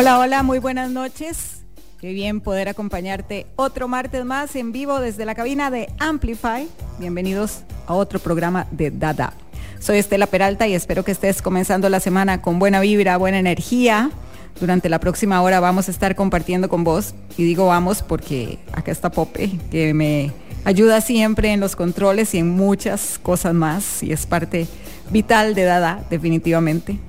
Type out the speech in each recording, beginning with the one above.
Hola, hola, muy buenas noches. Qué bien poder acompañarte otro martes más en vivo desde la cabina de Amplify. Bienvenidos a otro programa de Dada. Soy Estela Peralta y espero que estés comenzando la semana con buena vibra, buena energía. Durante la próxima hora vamos a estar compartiendo con vos. Y digo vamos porque acá está Pope, que me ayuda siempre en los controles y en muchas cosas más. Y es parte vital de Dada, definitivamente.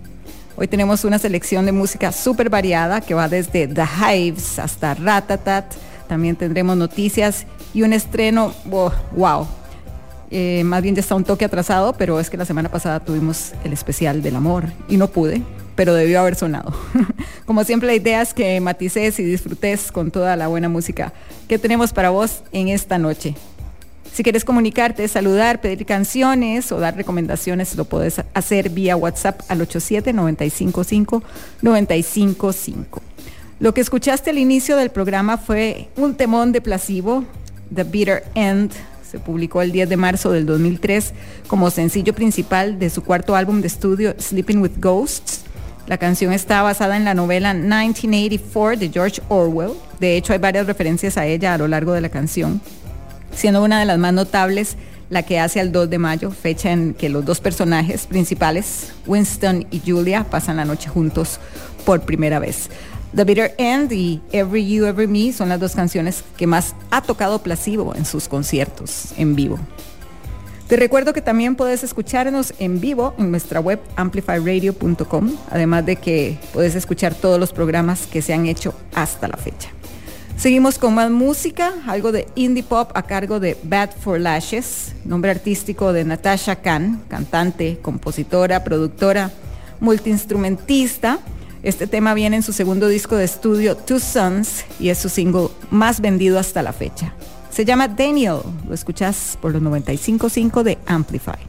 Hoy tenemos una selección de música súper variada que va desde The Hives hasta Ratatat. También tendremos noticias y un estreno, wow. Eh, más bien ya está un toque atrasado, pero es que la semana pasada tuvimos el especial del amor y no pude, pero debió haber sonado. Como siempre, la idea es que matices y disfrutes con toda la buena música que tenemos para vos en esta noche. Si quieres comunicarte, saludar, pedir canciones o dar recomendaciones, lo puedes hacer vía WhatsApp al 87-955-955. Lo que escuchaste al inicio del programa fue un temón de Placebo, The Bitter End. Se publicó el 10 de marzo del 2003 como sencillo principal de su cuarto álbum de estudio, Sleeping with Ghosts. La canción está basada en la novela 1984 de George Orwell. De hecho, hay varias referencias a ella a lo largo de la canción siendo una de las más notables la que hace al 2 de mayo, fecha en que los dos personajes principales, Winston y Julia, pasan la noche juntos por primera vez. The Bitter End y Every You, Every Me son las dos canciones que más ha tocado Placebo en sus conciertos en vivo. Te recuerdo que también puedes escucharnos en vivo en nuestra web amplifyradio.com, además de que puedes escuchar todos los programas que se han hecho hasta la fecha. Seguimos con más música, algo de indie pop a cargo de Bad for Lashes, nombre artístico de Natasha Khan, cantante, compositora, productora, multiinstrumentista. Este tema viene en su segundo disco de estudio, Two Sons, y es su single más vendido hasta la fecha. Se llama Daniel. Lo escuchas por los 95.5 de Amplify.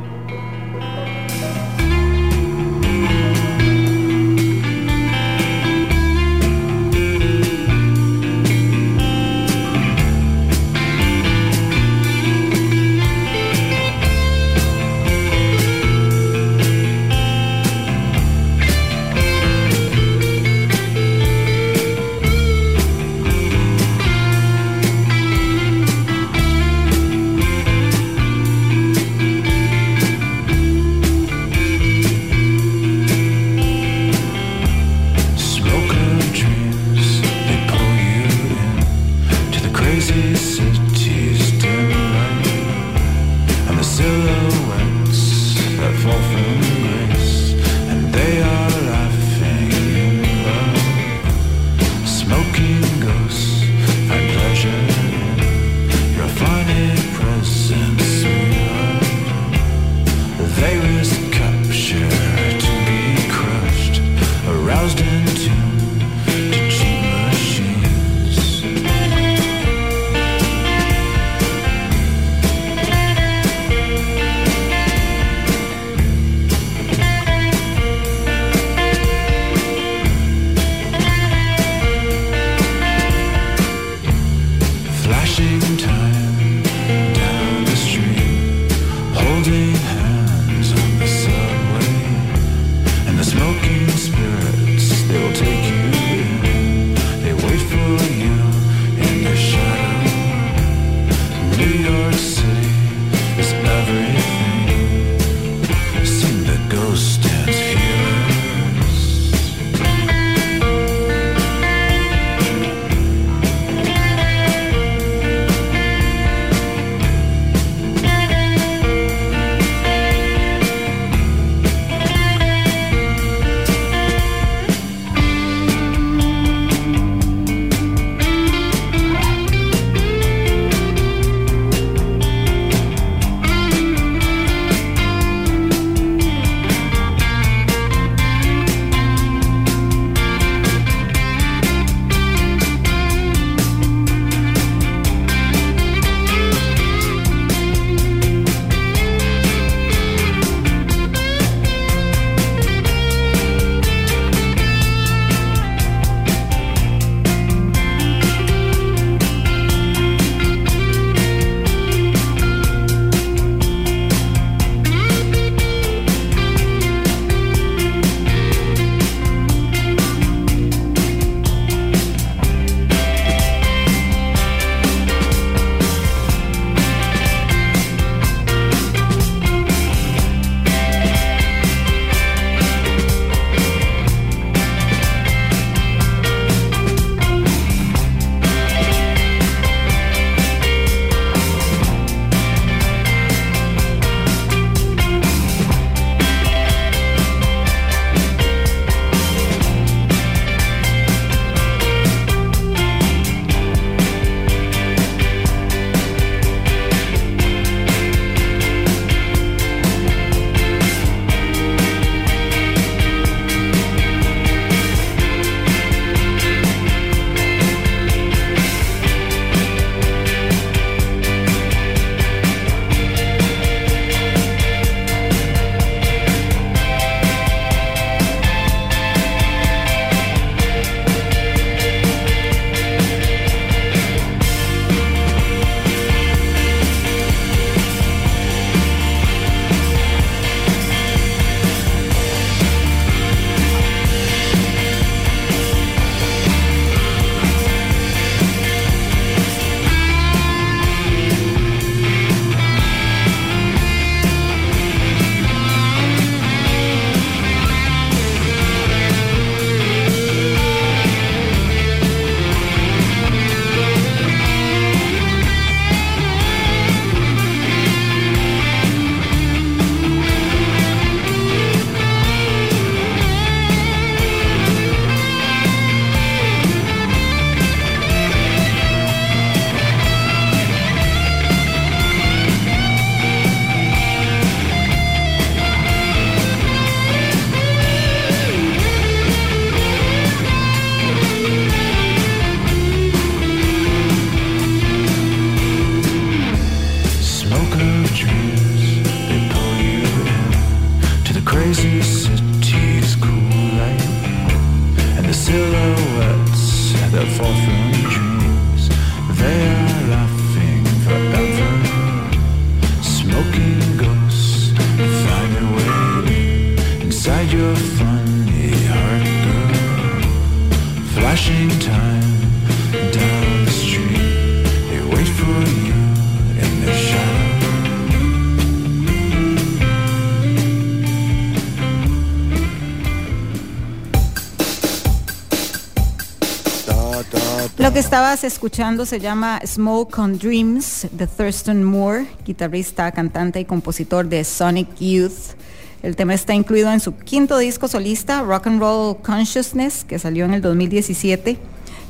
Lo que estabas escuchando se llama Smoke on Dreams de Thurston Moore, guitarrista, cantante y compositor de Sonic Youth. El tema está incluido en su quinto disco solista, Rock and Roll Consciousness, que salió en el 2017.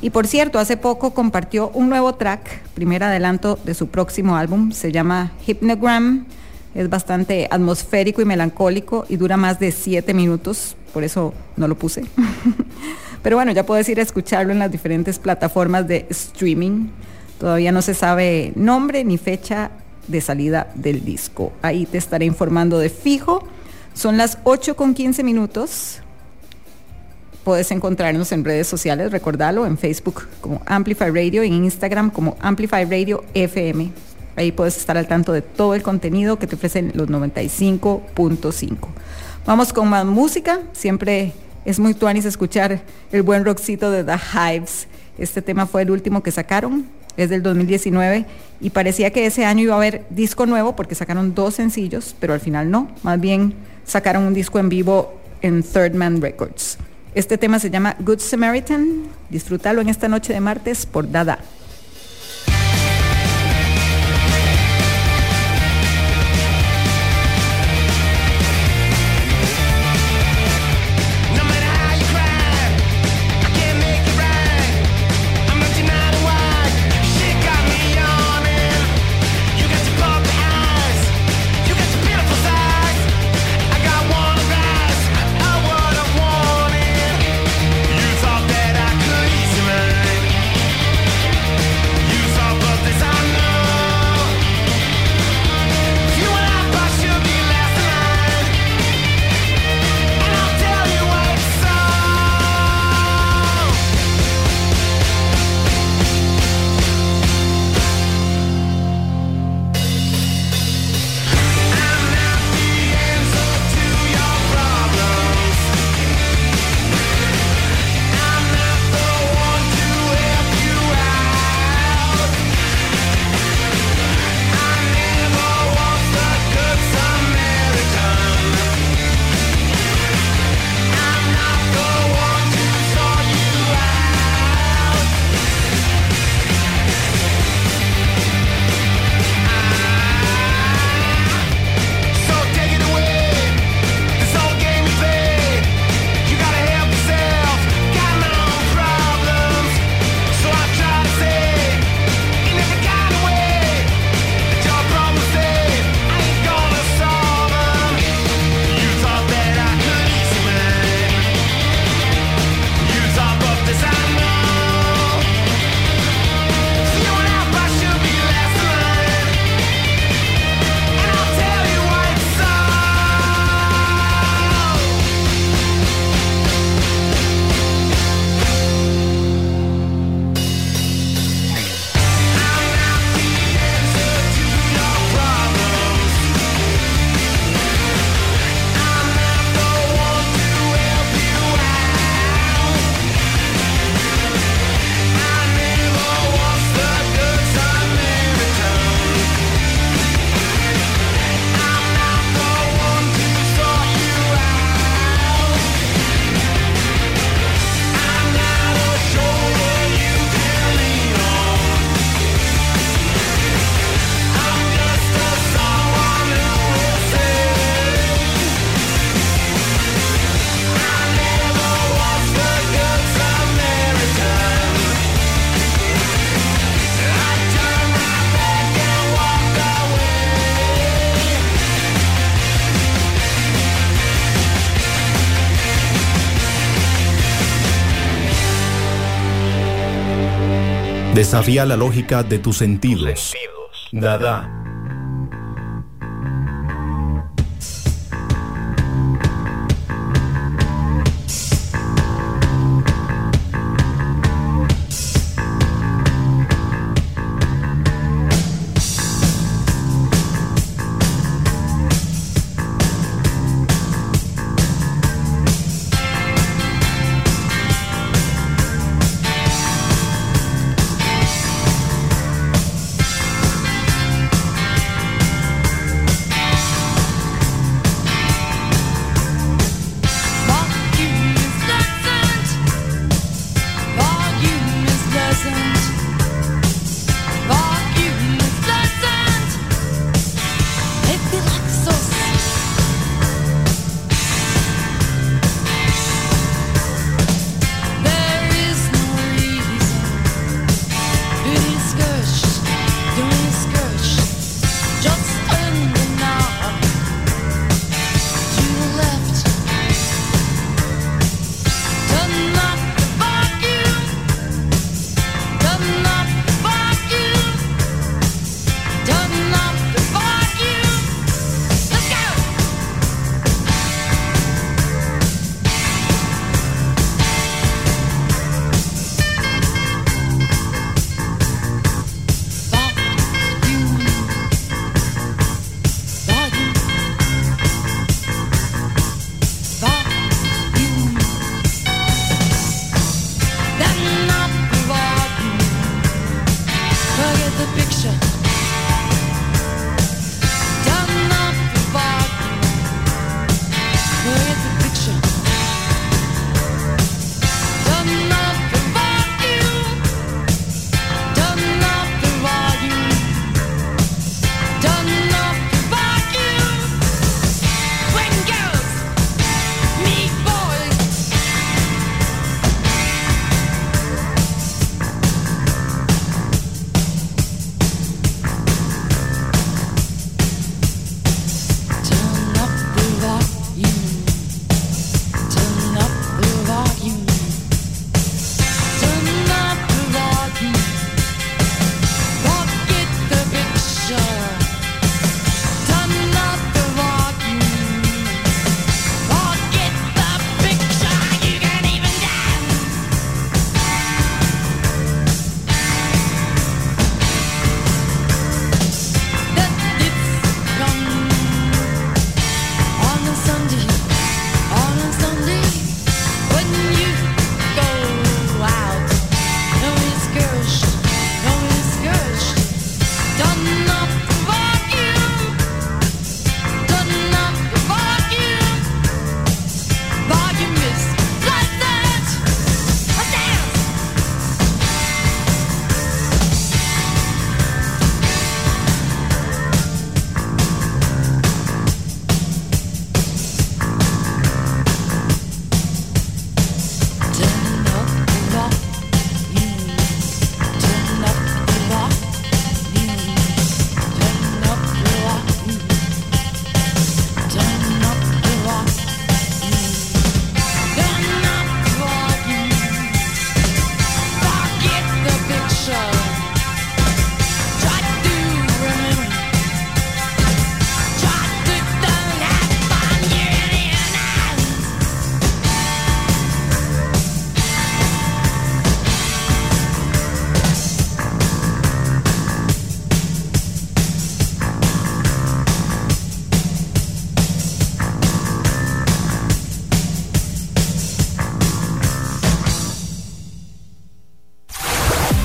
Y por cierto, hace poco compartió un nuevo track, primer adelanto de su próximo álbum, se llama Hypnogram. Es bastante atmosférico y melancólico y dura más de siete minutos, por eso no lo puse. Pero bueno, ya puedes ir a escucharlo en las diferentes plataformas de streaming. Todavía no se sabe nombre ni fecha de salida del disco. Ahí te estaré informando de fijo. Son las 8 con 15 minutos. Puedes encontrarnos en redes sociales, recordalo, en Facebook como Amplify Radio en Instagram como Amplify Radio FM. Ahí puedes estar al tanto de todo el contenido que te ofrecen los 95.5. Vamos con más música, siempre es muy tuanis escuchar el buen rockcito de The Hives. Este tema fue el último que sacaron, es del 2019 y parecía que ese año iba a haber disco nuevo porque sacaron dos sencillos, pero al final no, más bien sacaron un disco en vivo en Third Man Records. Este tema se llama Good Samaritan. Disfrútalo en esta noche de martes por Dada. Desafía la lógica de tus sentidos. Dada.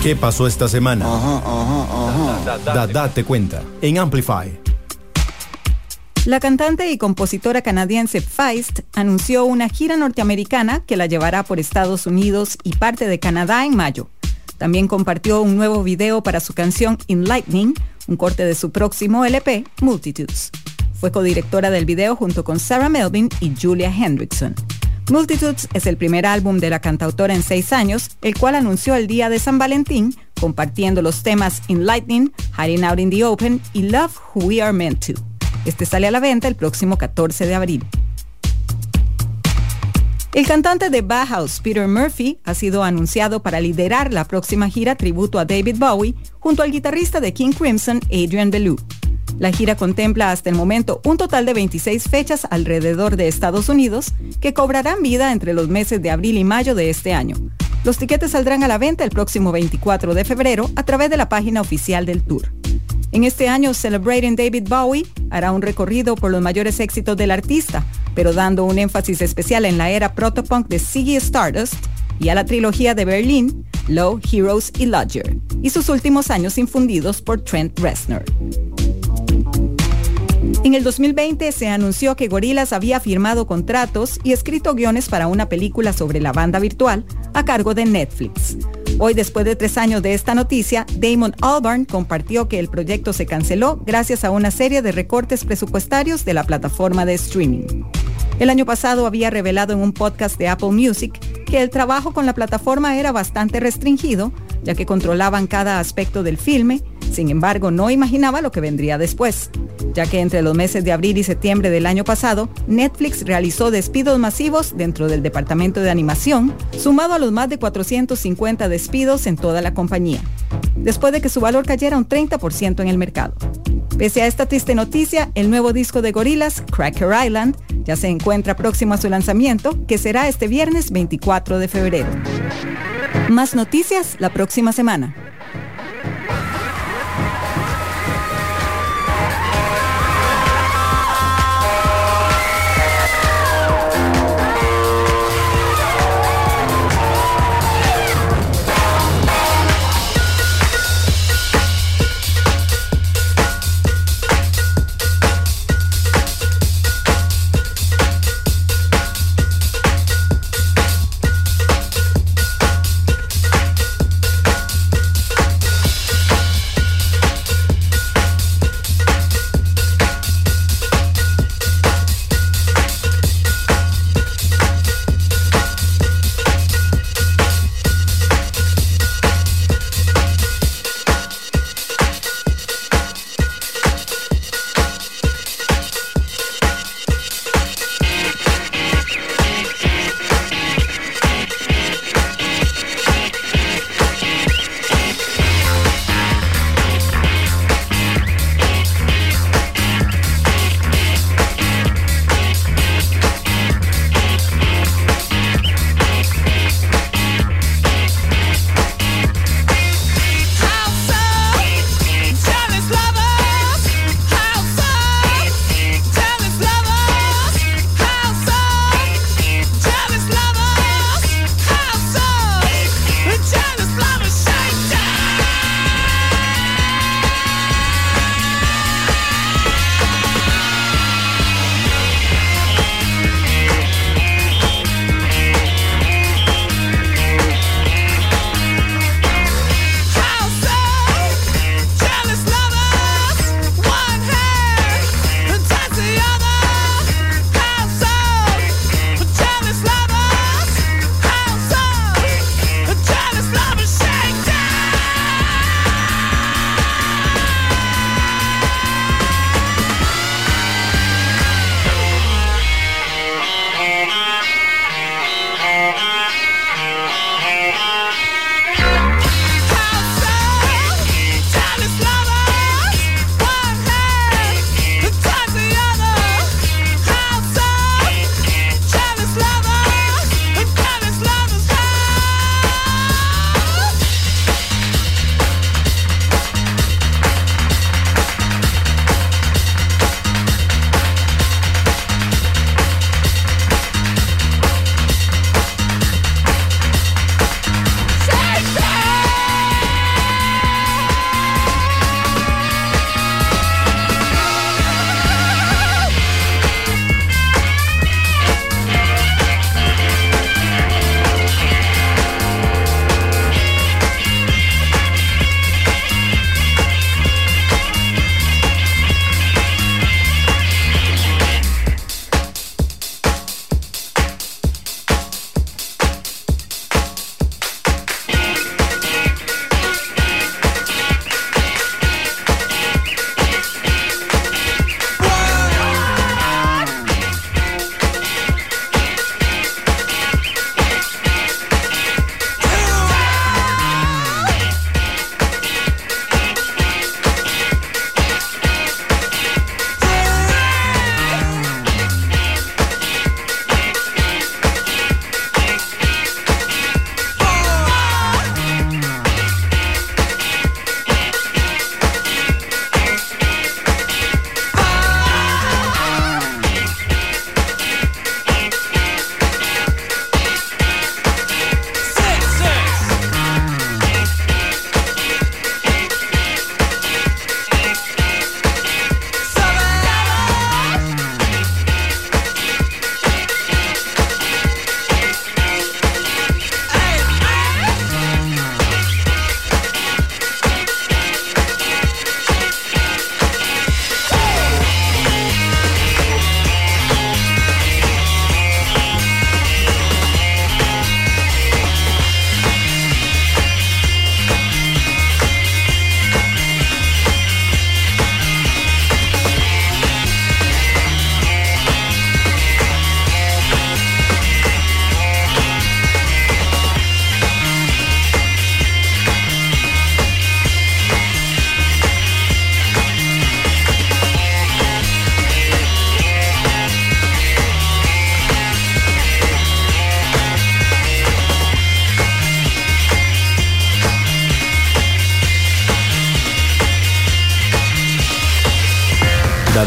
¿Qué pasó esta semana? Dada te cuenta en Amplify. La cantante y compositora canadiense Feist anunció una gira norteamericana que la llevará por Estados Unidos y parte de Canadá en mayo. También compartió un nuevo video para su canción In Lightning, un corte de su próximo LP, Multitudes. Fue codirectora del video junto con Sarah Melvin y Julia Hendrickson. Multitudes es el primer álbum de la cantautora en seis años, el cual anunció el día de San Valentín, compartiendo los temas In Lightning, Hiding Out in the Open y Love Who We Are Meant To. Este sale a la venta el próximo 14 de abril. El cantante de Bauhaus, Peter Murphy, ha sido anunciado para liderar la próxima gira tributo a David Bowie junto al guitarrista de King Crimson, Adrian Belew. La gira contempla hasta el momento un total de 26 fechas alrededor de Estados Unidos que cobrarán vida entre los meses de abril y mayo de este año. Los tiquetes saldrán a la venta el próximo 24 de febrero a través de la página oficial del tour. En este año, Celebrating David Bowie hará un recorrido por los mayores éxitos del artista, pero dando un énfasis especial en la era protopunk de Ziggy Stardust y a la trilogía de Berlín, Low, Heroes y Lodger, y sus últimos años infundidos por Trent Reznor. En el 2020 se anunció que Gorillaz había firmado contratos y escrito guiones para una película sobre la banda virtual a cargo de Netflix. Hoy, después de tres años de esta noticia, Damon Albarn compartió que el proyecto se canceló gracias a una serie de recortes presupuestarios de la plataforma de streaming. El año pasado había revelado en un podcast de Apple Music que el trabajo con la plataforma era bastante restringido, ya que controlaban cada aspecto del filme, sin embargo no imaginaba lo que vendría después, ya que entre los meses de abril y septiembre del año pasado, Netflix realizó despidos masivos dentro del departamento de animación, sumado a los más de 450 despidos en toda la compañía, después de que su valor cayera un 30% en el mercado. Pese a esta triste noticia, el nuevo disco de Gorillaz, Cracker Island, ya se encuentra próximo a su lanzamiento, que será este viernes 24 de febrero. Más noticias la próxima semana.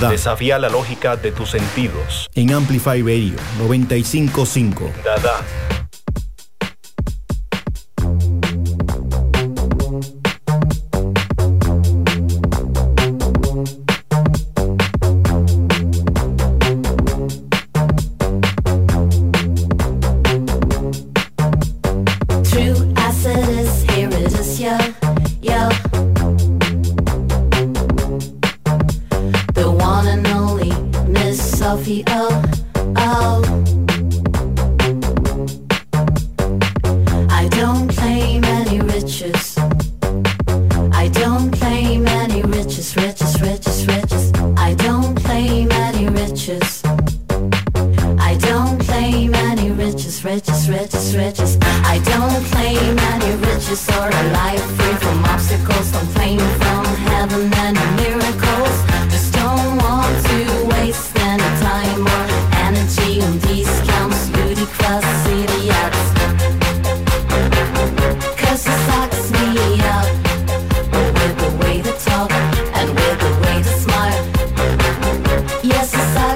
Canadá. Desafía la lógica de tus sentidos. En Amplify Radio 955. Dada.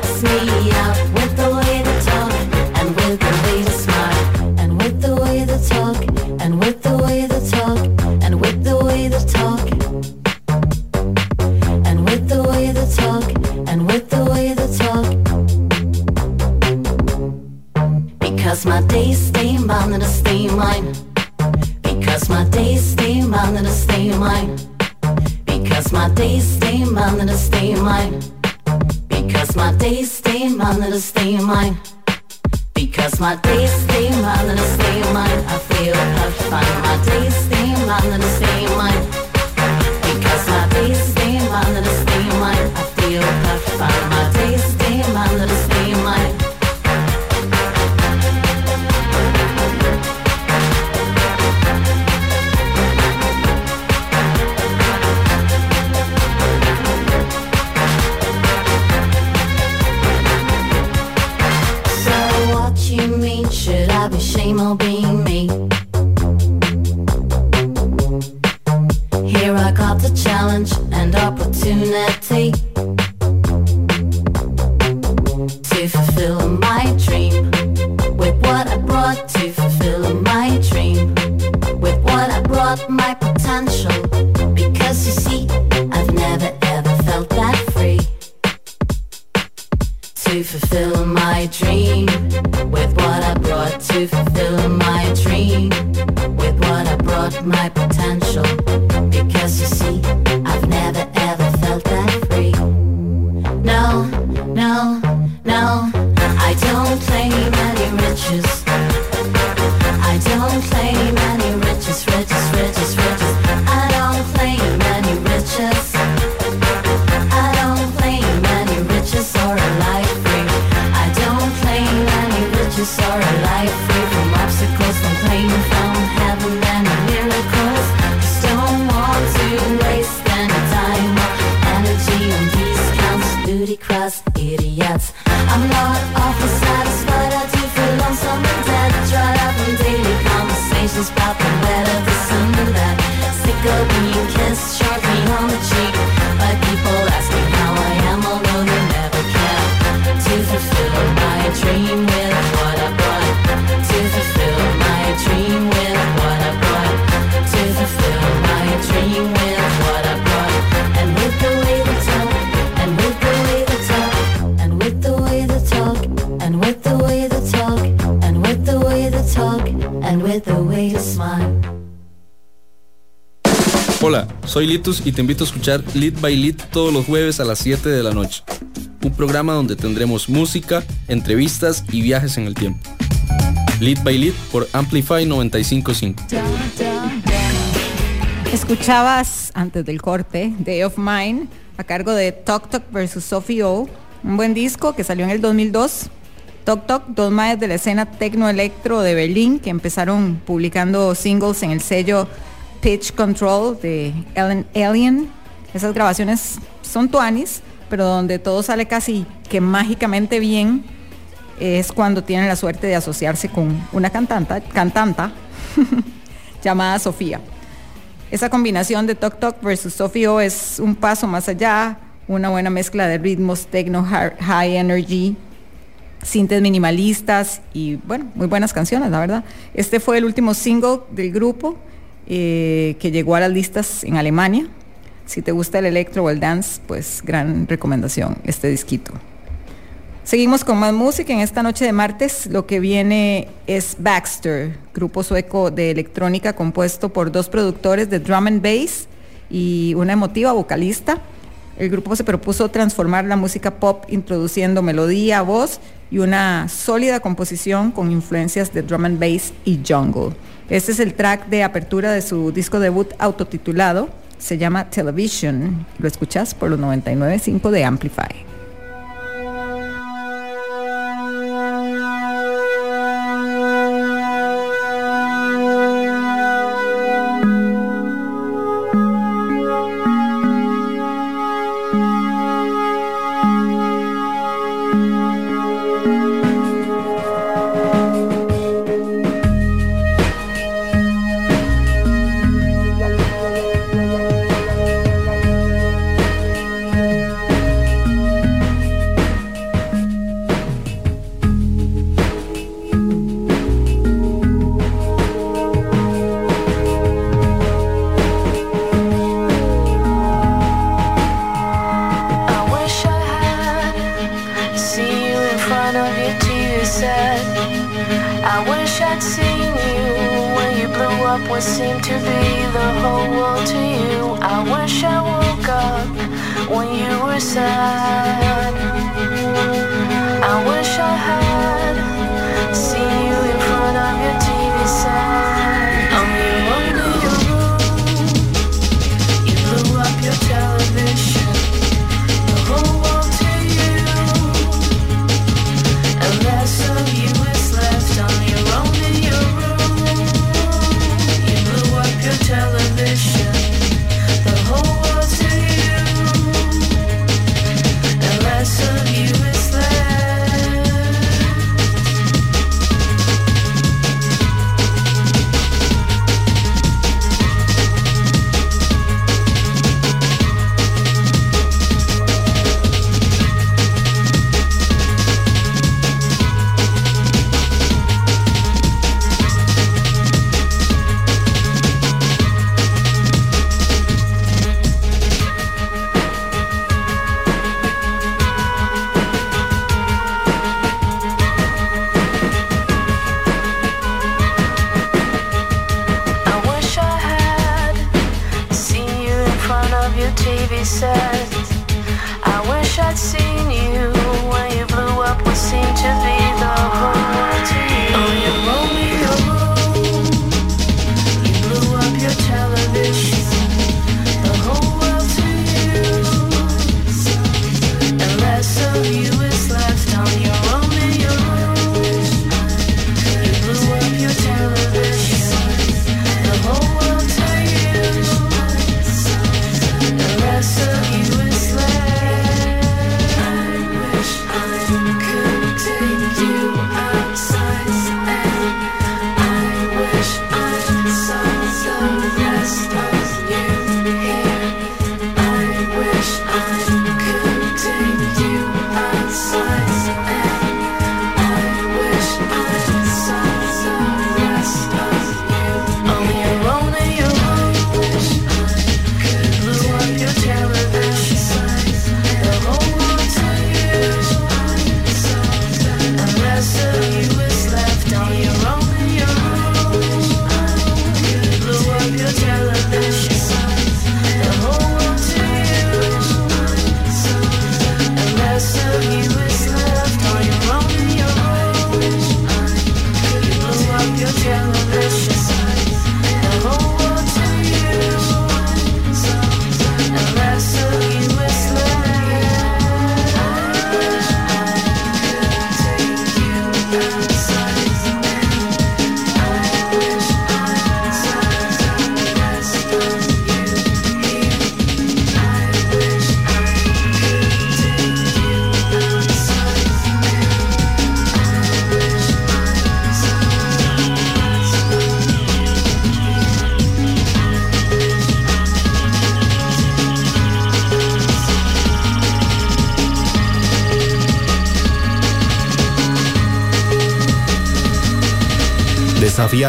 wakes me up with the Y te invito a escuchar Lead by Lead todos los jueves a las 7 de la noche. Un programa donde tendremos música, entrevistas y viajes en el tiempo. Lead by Lead por Amplify 955. Escuchabas antes del corte Day of Mine a cargo de Tok Tok vs. Sophie O, un buen disco que salió en el 2002. Tok Tok, dos maestros de la escena tecno electro de Berlín que empezaron publicando singles en el sello Pitch Control de Ellen Alien. Esas grabaciones son tuanis, pero donde todo sale casi que mágicamente bien es cuando tienen la suerte de asociarse con una cantanta, cantanta llamada Sofía. Esa combinación de Tok Tok versus Sofío es un paso más allá, una buena mezcla de ritmos techno high energy, cintas minimalistas y bueno, muy buenas canciones, la verdad. Este fue el último single del grupo eh, que llegó a las listas en Alemania. Si te gusta el electro o el dance, pues gran recomendación este disquito. Seguimos con más música. En esta noche de martes lo que viene es Baxter, grupo sueco de electrónica compuesto por dos productores de drum and bass y una emotiva vocalista. El grupo se propuso transformar la música pop introduciendo melodía, voz y una sólida composición con influencias de drum and bass y jungle. Este es el track de apertura de su disco debut autotitulado. Se llama Television. Lo escuchas por los 99.5 de Amplify.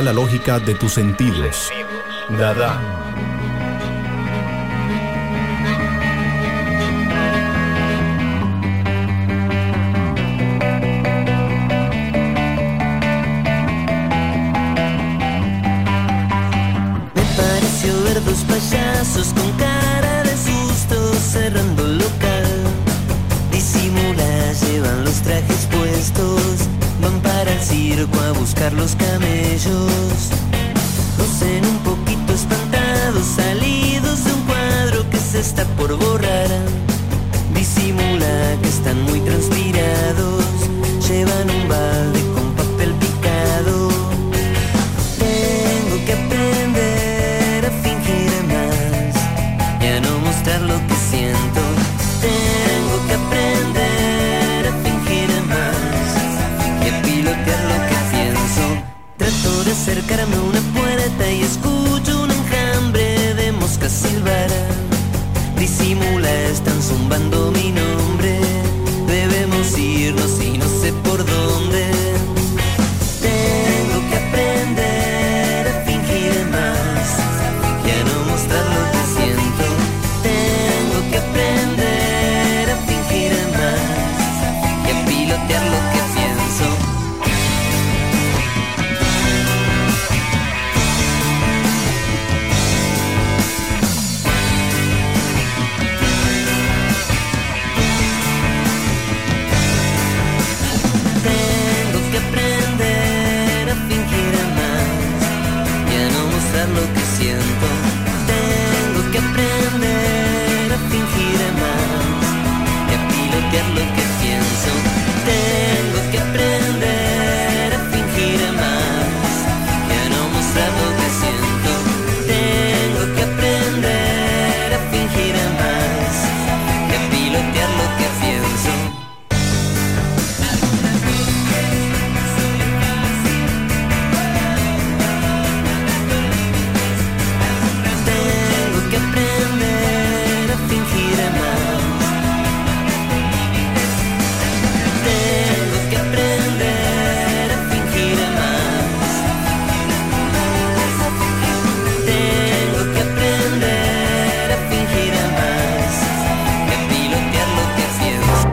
la lógica de tus sentidos. Dada. Me pareció ver dos payasos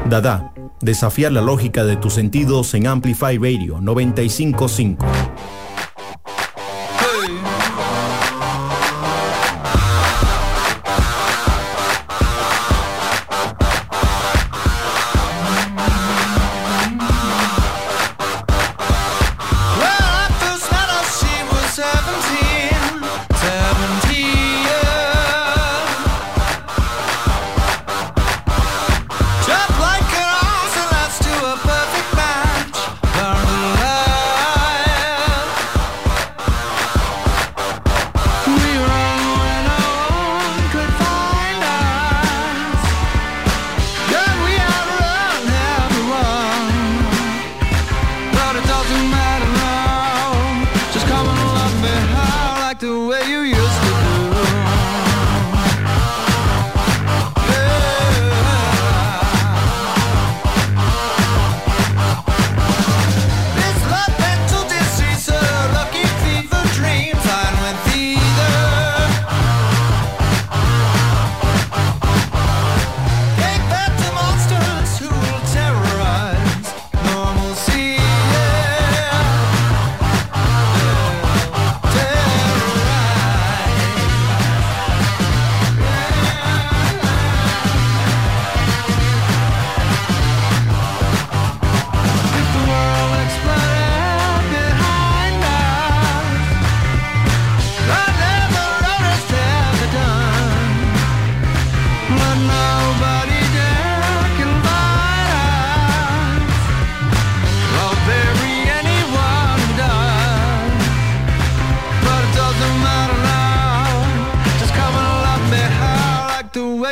Dada, desafiar la lógica de tus sentidos en Amplify Radio 955.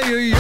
fire you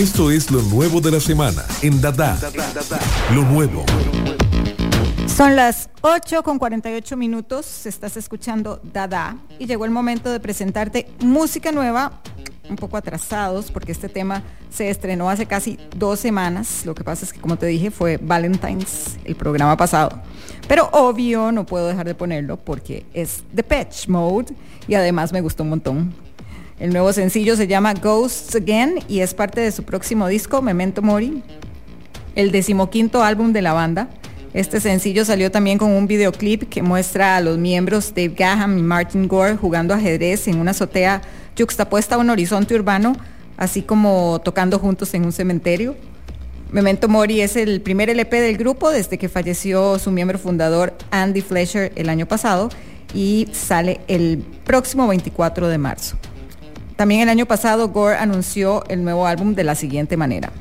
Esto es lo nuevo de la semana en Dada. Lo nuevo. Son las 8 con 48 minutos, estás escuchando Dada y llegó el momento de presentarte música nueva, un poco atrasados porque este tema se estrenó hace casi dos semanas, lo que pasa es que como te dije fue Valentine's el programa pasado, pero obvio no puedo dejar de ponerlo porque es The Patch Mode y además me gustó un montón. El nuevo sencillo se llama Ghosts Again y es parte de su próximo disco Memento Mori, el decimoquinto álbum de la banda. Este sencillo salió también con un videoclip que muestra a los miembros Dave Gaham y Martin Gore jugando ajedrez en una azotea juxtapuesta a un horizonte urbano, así como tocando juntos en un cementerio. Memento Mori es el primer LP del grupo desde que falleció su miembro fundador Andy Fletcher el año pasado y sale el próximo 24 de marzo. También el año pasado Gore anunció el nuevo álbum de la siguiente manera.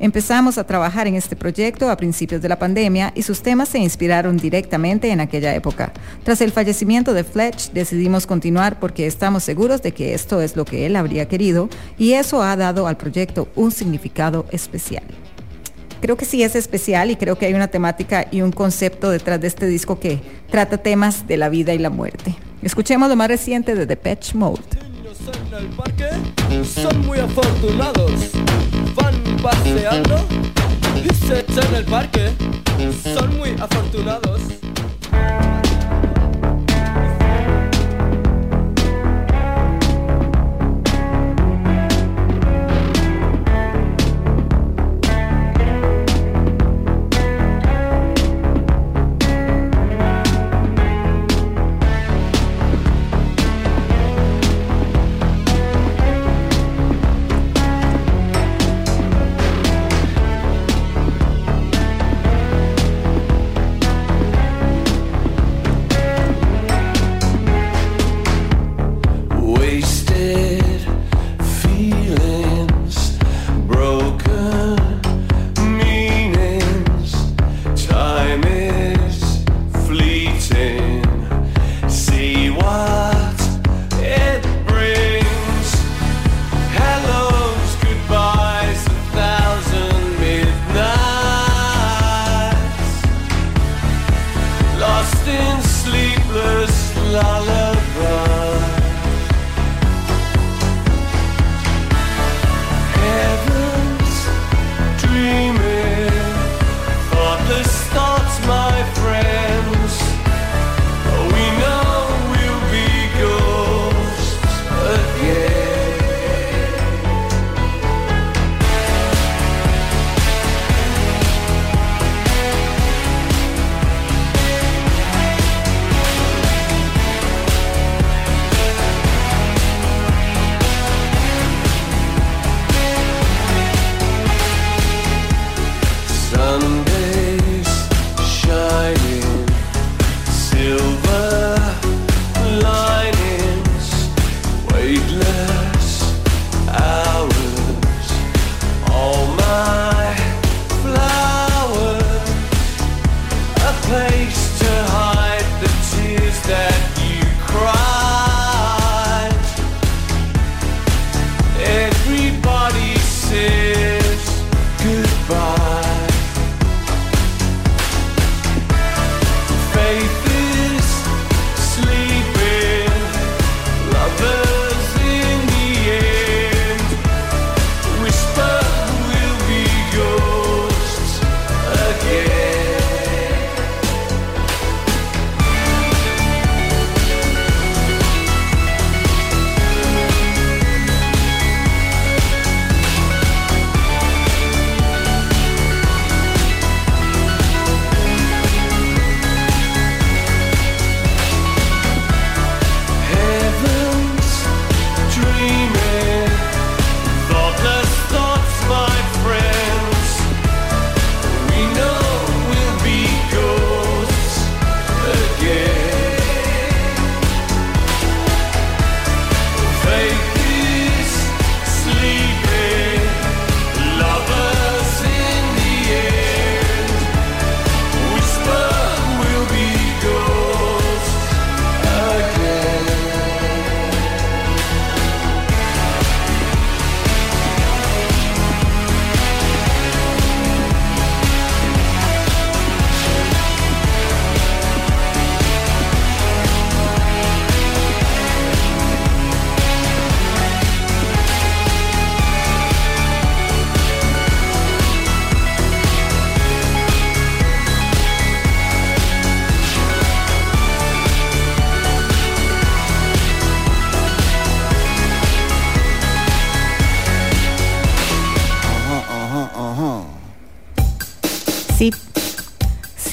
Empezamos a trabajar en este proyecto a principios de la pandemia y sus temas se inspiraron directamente en aquella época. Tras el fallecimiento de Fletch decidimos continuar porque estamos seguros de que esto es lo que él habría querido y eso ha dado al proyecto un significado especial. Creo que sí es especial y creo que hay una temática y un concepto detrás de este disco que trata temas de la vida y la muerte. Escuchemos lo más reciente de The Patch Mode. En el parque son muy afortunados. Van paseando y se echan el parque. Son muy afortunados.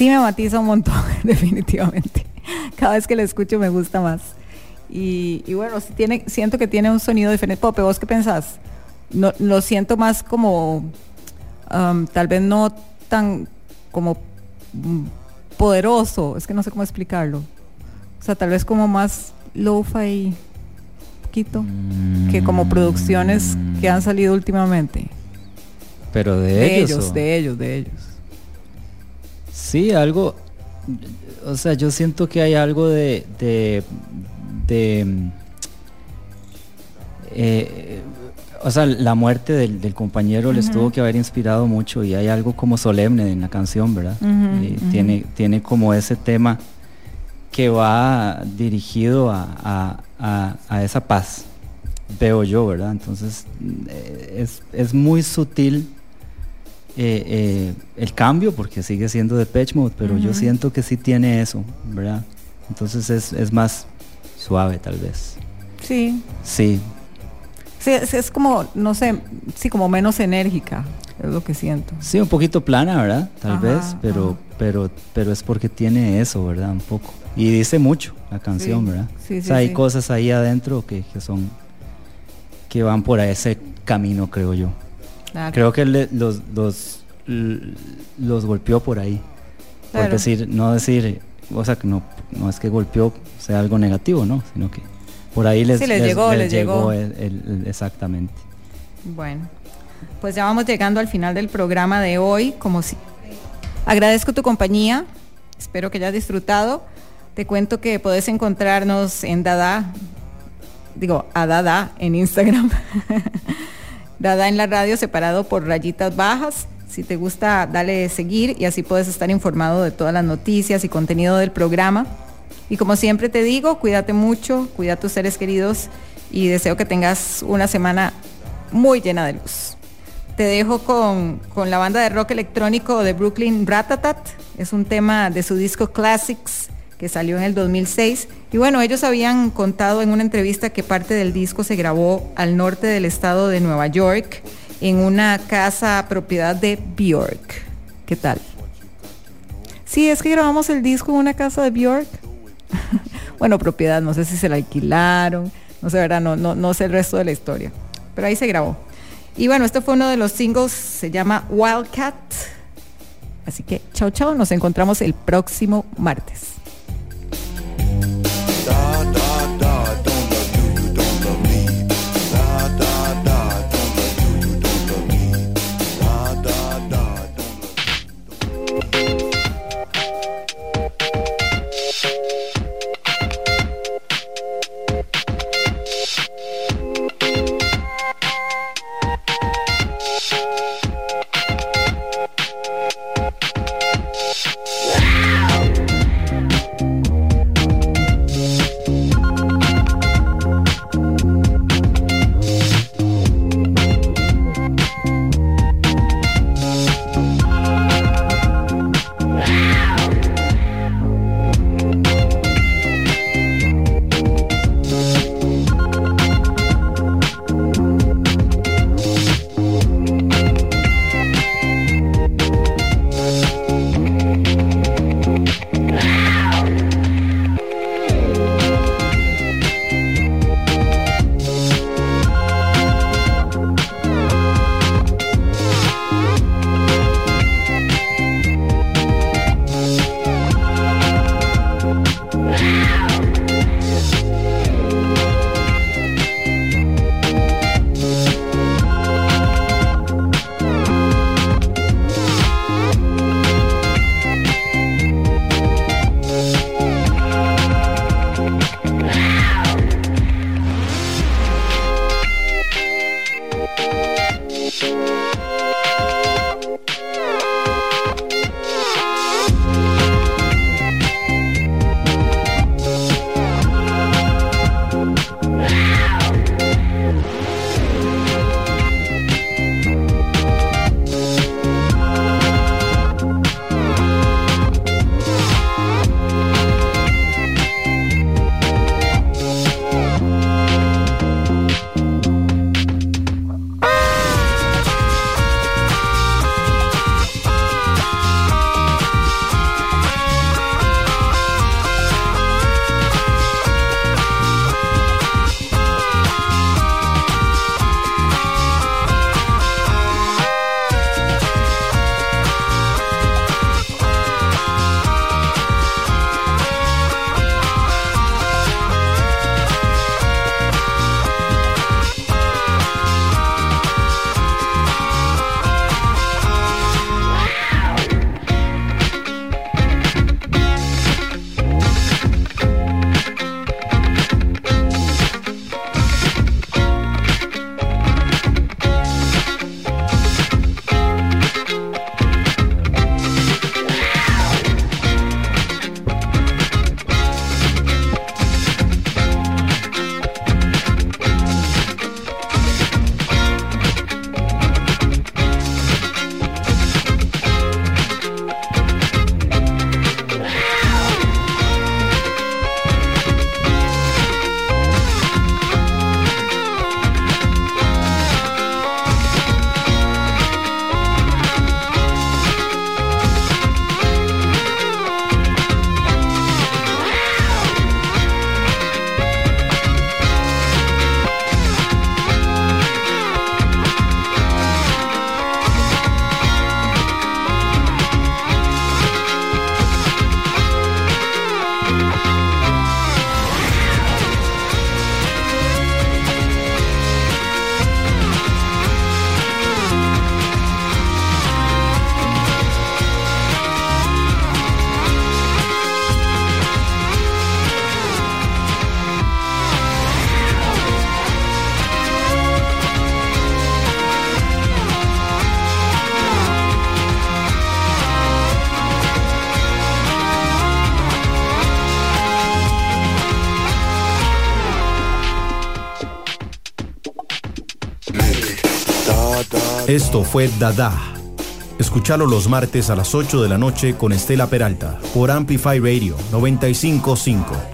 Sí me matiza un montón, definitivamente. Cada vez que la escucho me gusta más. Y, y bueno, sí tiene, siento que tiene un sonido diferente. Pope, ¿vos qué pensás? No, lo siento más como, um, tal vez no tan como mm, poderoso, es que no sé cómo explicarlo. O sea, tal vez como más lo-fi, poquito, que como producciones que han salido últimamente. Pero de, De ellos. ellos, ¿o? de ellos, de ellos. Sí, algo. O sea, yo siento que hay algo de. de. de, eh, o sea, la muerte del, del compañero les Ujú. tuvo que haber inspirado mucho y hay algo como solemne en la canción, ¿verdad? Ujú. tiene, tiene como ese tema que va dirigido a, a- a- a esa paz, veo yo, ¿verdad? Entonces, eh, es, es muy sutil eh, eh, el cambio, porque sigue siendo de Mode, pero yo siento que sí tiene eso, ¿verdad? Entonces es, es más suave tal vez. Sí. Sí, Sí, es, es como, no sé, sí, como menos enérgica, es lo que siento. sí, un poquito plana, ¿verdad? Tal Ajá, vez, pero, pero, pero es porque tiene eso, ¿verdad? Un poco. Y dice mucho la canción, Sí, ¿verdad? sí, O sí, sea, hay cosas ahí adentro que, que son, que van por ese camino, creo yo. Claro. Creo que le- los, los, golpeó por ahí. Por decir, no decir, o sea, que no, no es que golpeó sea algo negativo, ¿no? Sino que por ahí les, Sí, les llegó, les llegó. el- el- el- exactamente. Bueno, pues ya vamos llegando al final del programa de hoy. Como si agradezco tu compañía, espero que hayas disfrutado. Te cuento que podés encontrarnos en Dada, digo, a Dada en Instagram. Dada en la radio separado por rayitas bajas. Si te gusta, dale seguir y así puedes estar informado de todas las noticias y contenido del programa. Y como siempre te digo, cuídate mucho, cuida a tus seres queridos y deseo que tengas una semana muy llena de luz. Te dejo con, con la banda de rock electrónico de Brooklyn Ratatat. Es un tema de su disco Classics que salió en el 2006. Y bueno, ellos habían contado en una entrevista que parte del disco se grabó al norte del estado de Nueva York en una casa propiedad de Bjork. ¿Qué tal? Sí, es que grabamos el disco en una casa de Bjork. bueno, propiedad, no sé si se la alquilaron, no sé, ¿verdad? No, no, no sé el resto de la historia. Pero ahí se grabó. Y bueno, este fue uno de los singles, se llama Wildcat. Así que chao, chao, nos encontramos el próximo martes. Esto fue Dada. Escuchalo los martes a las 8 de la noche con Estela Peralta por Amplify Radio 955.